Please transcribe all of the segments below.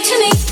to me.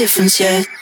Difference yet.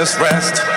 let us rest.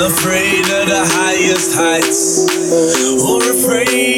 Afraid of the highest heights or afraid.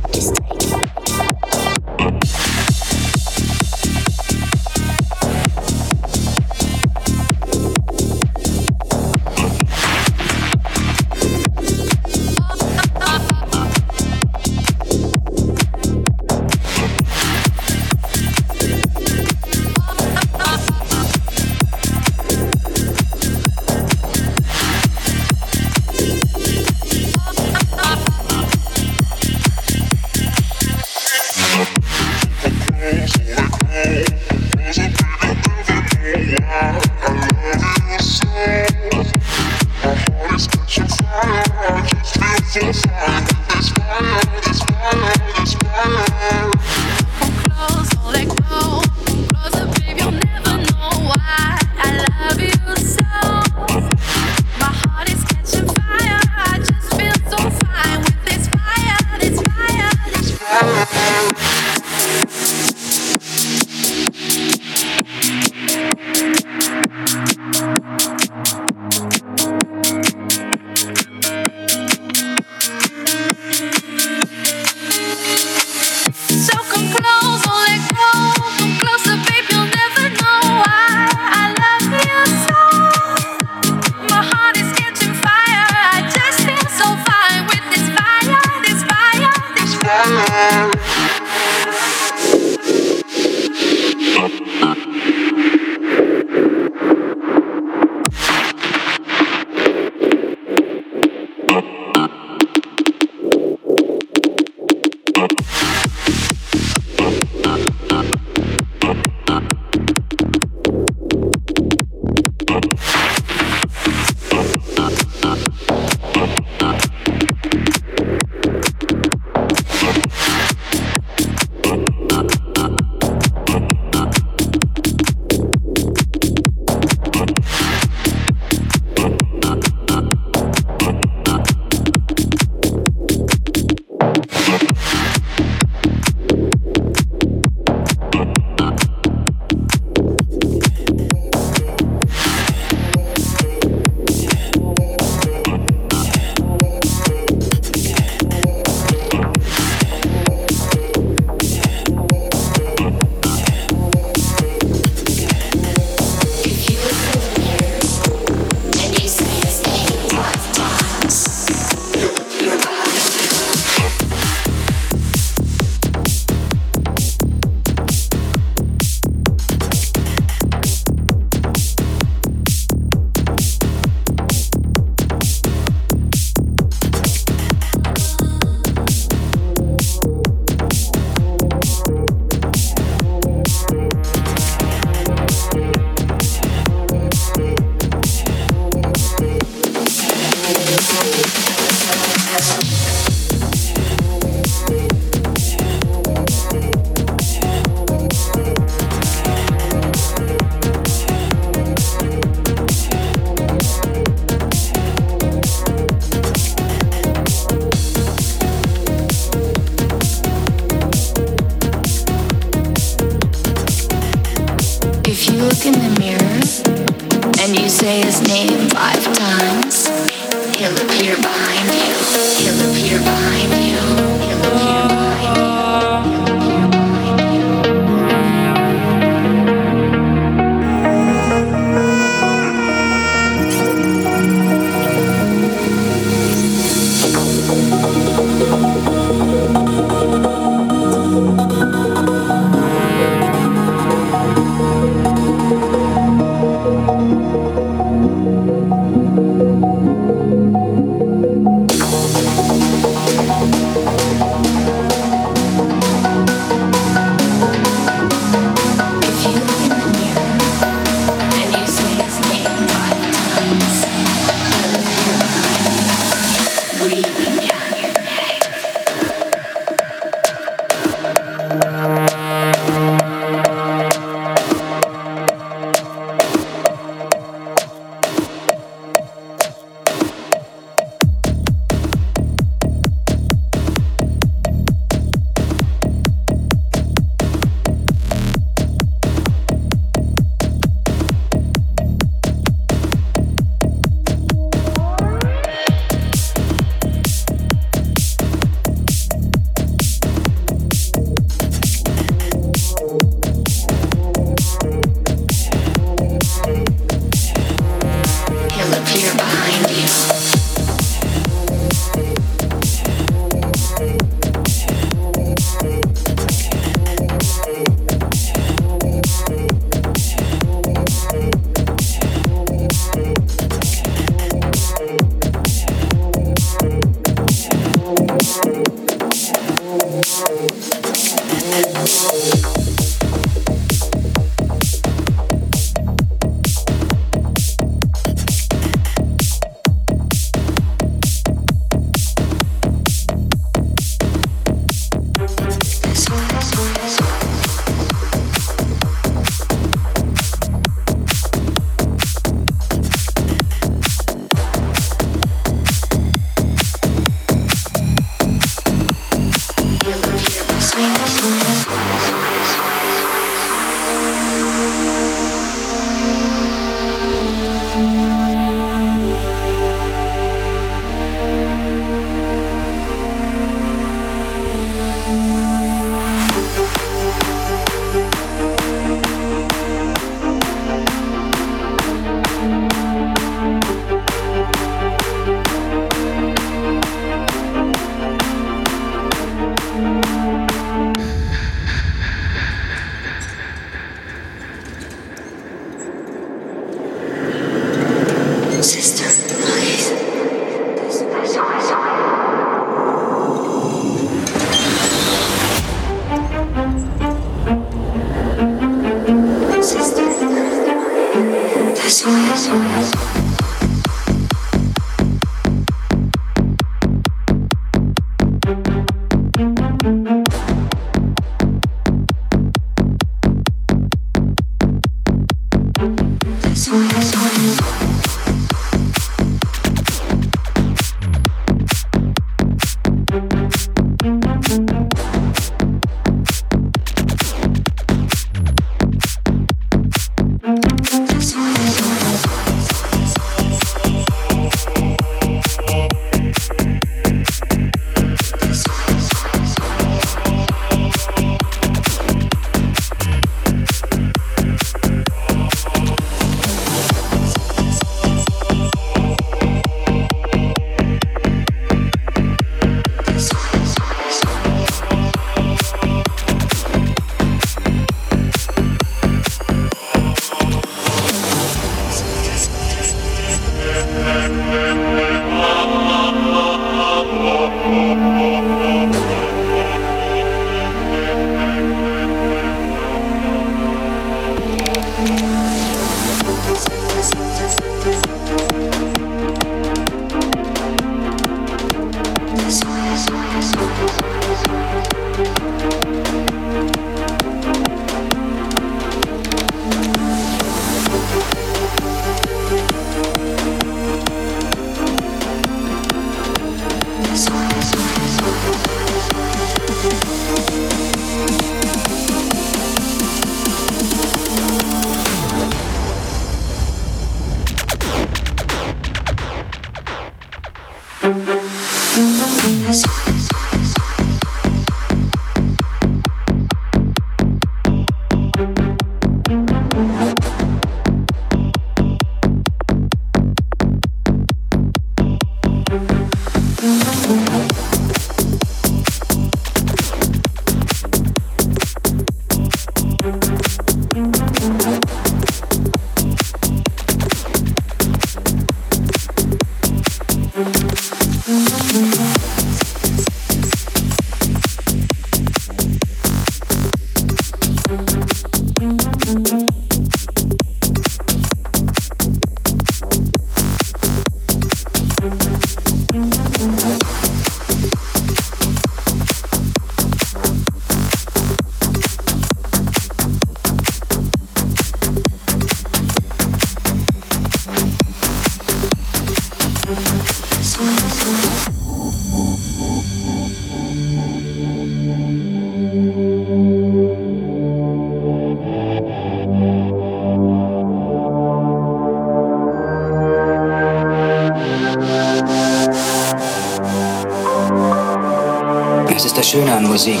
Musik.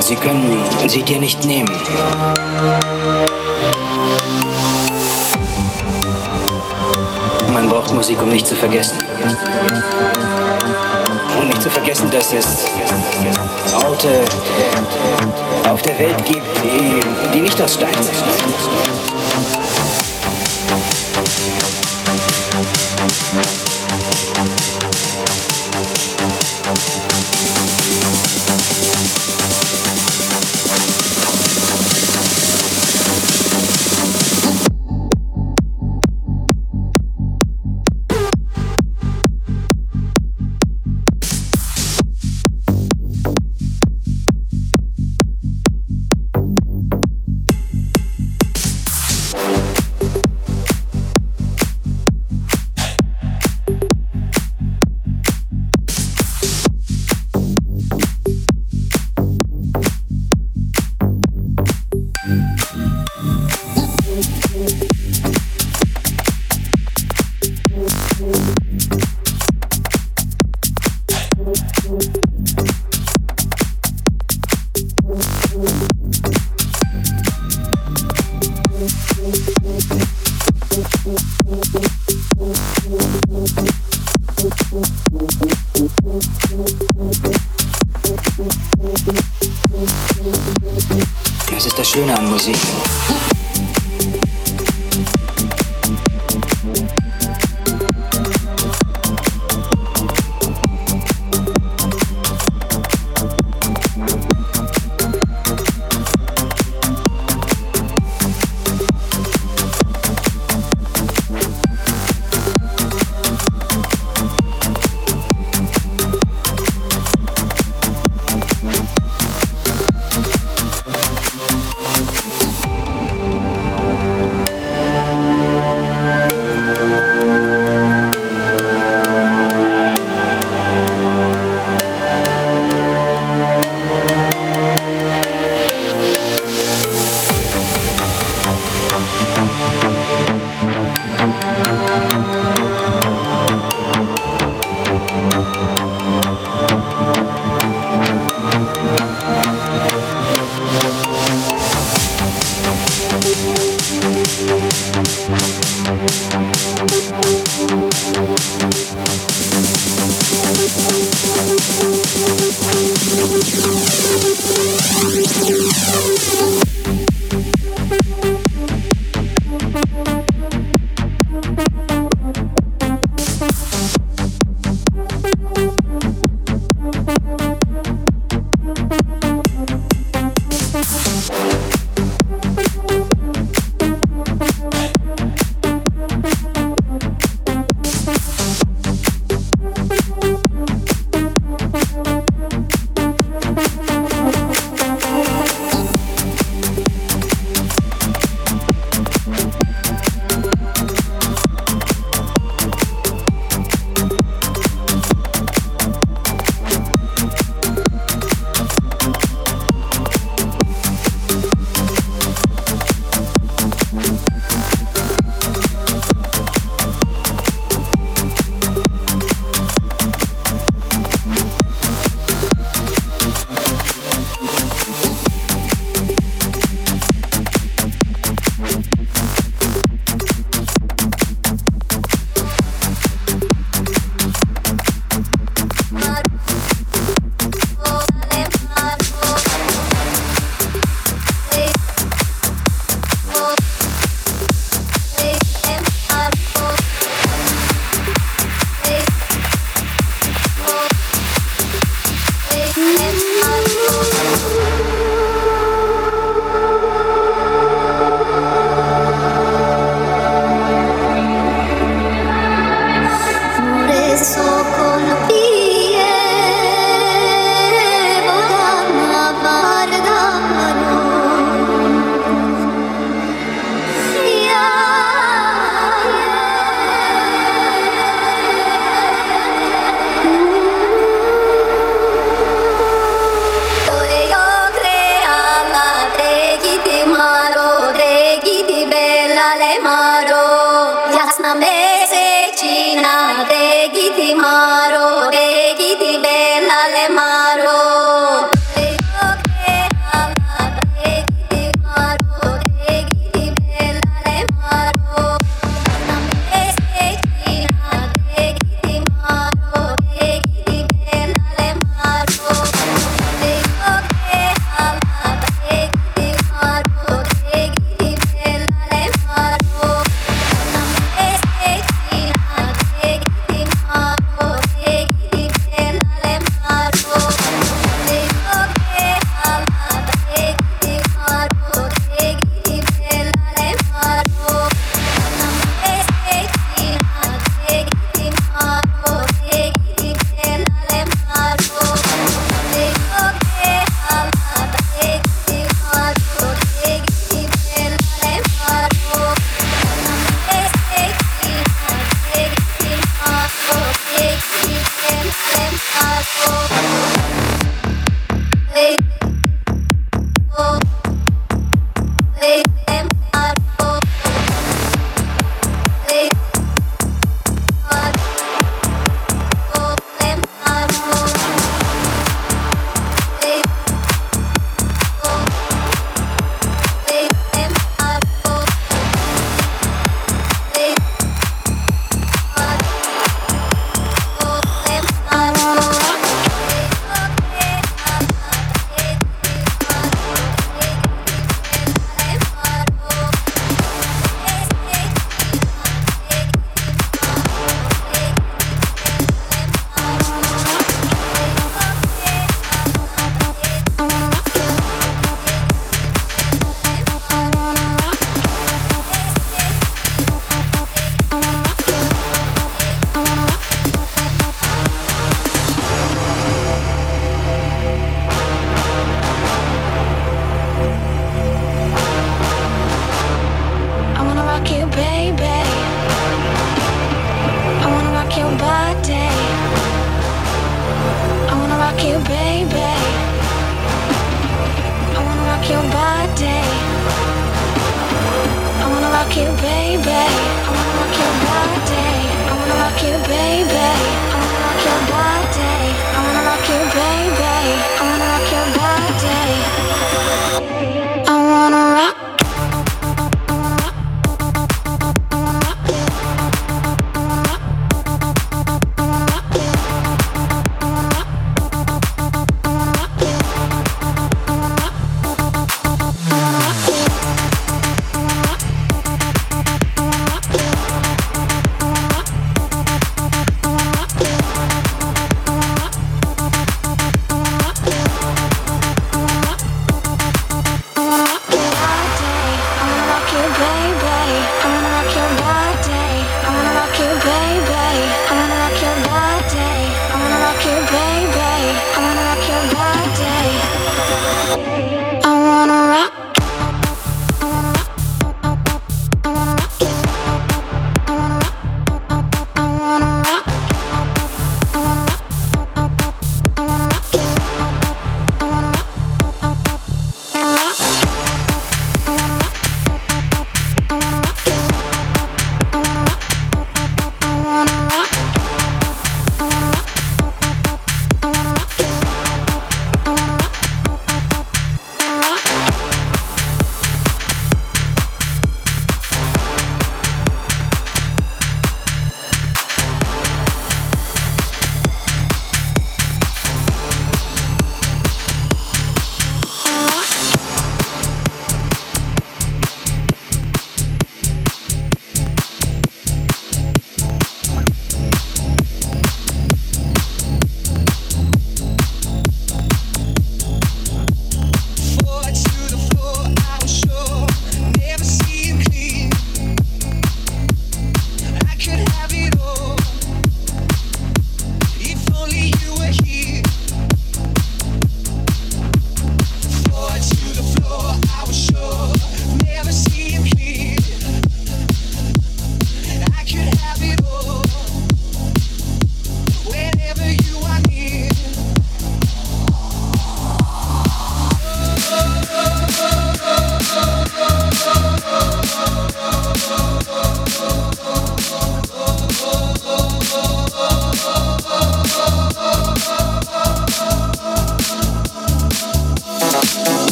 Sie können sie dir nicht nehmen. Man braucht Musik, um nicht zu vergessen. Und nicht zu vergessen, dass es Orte auf der Welt gibt, die, die nicht aus Stein sind.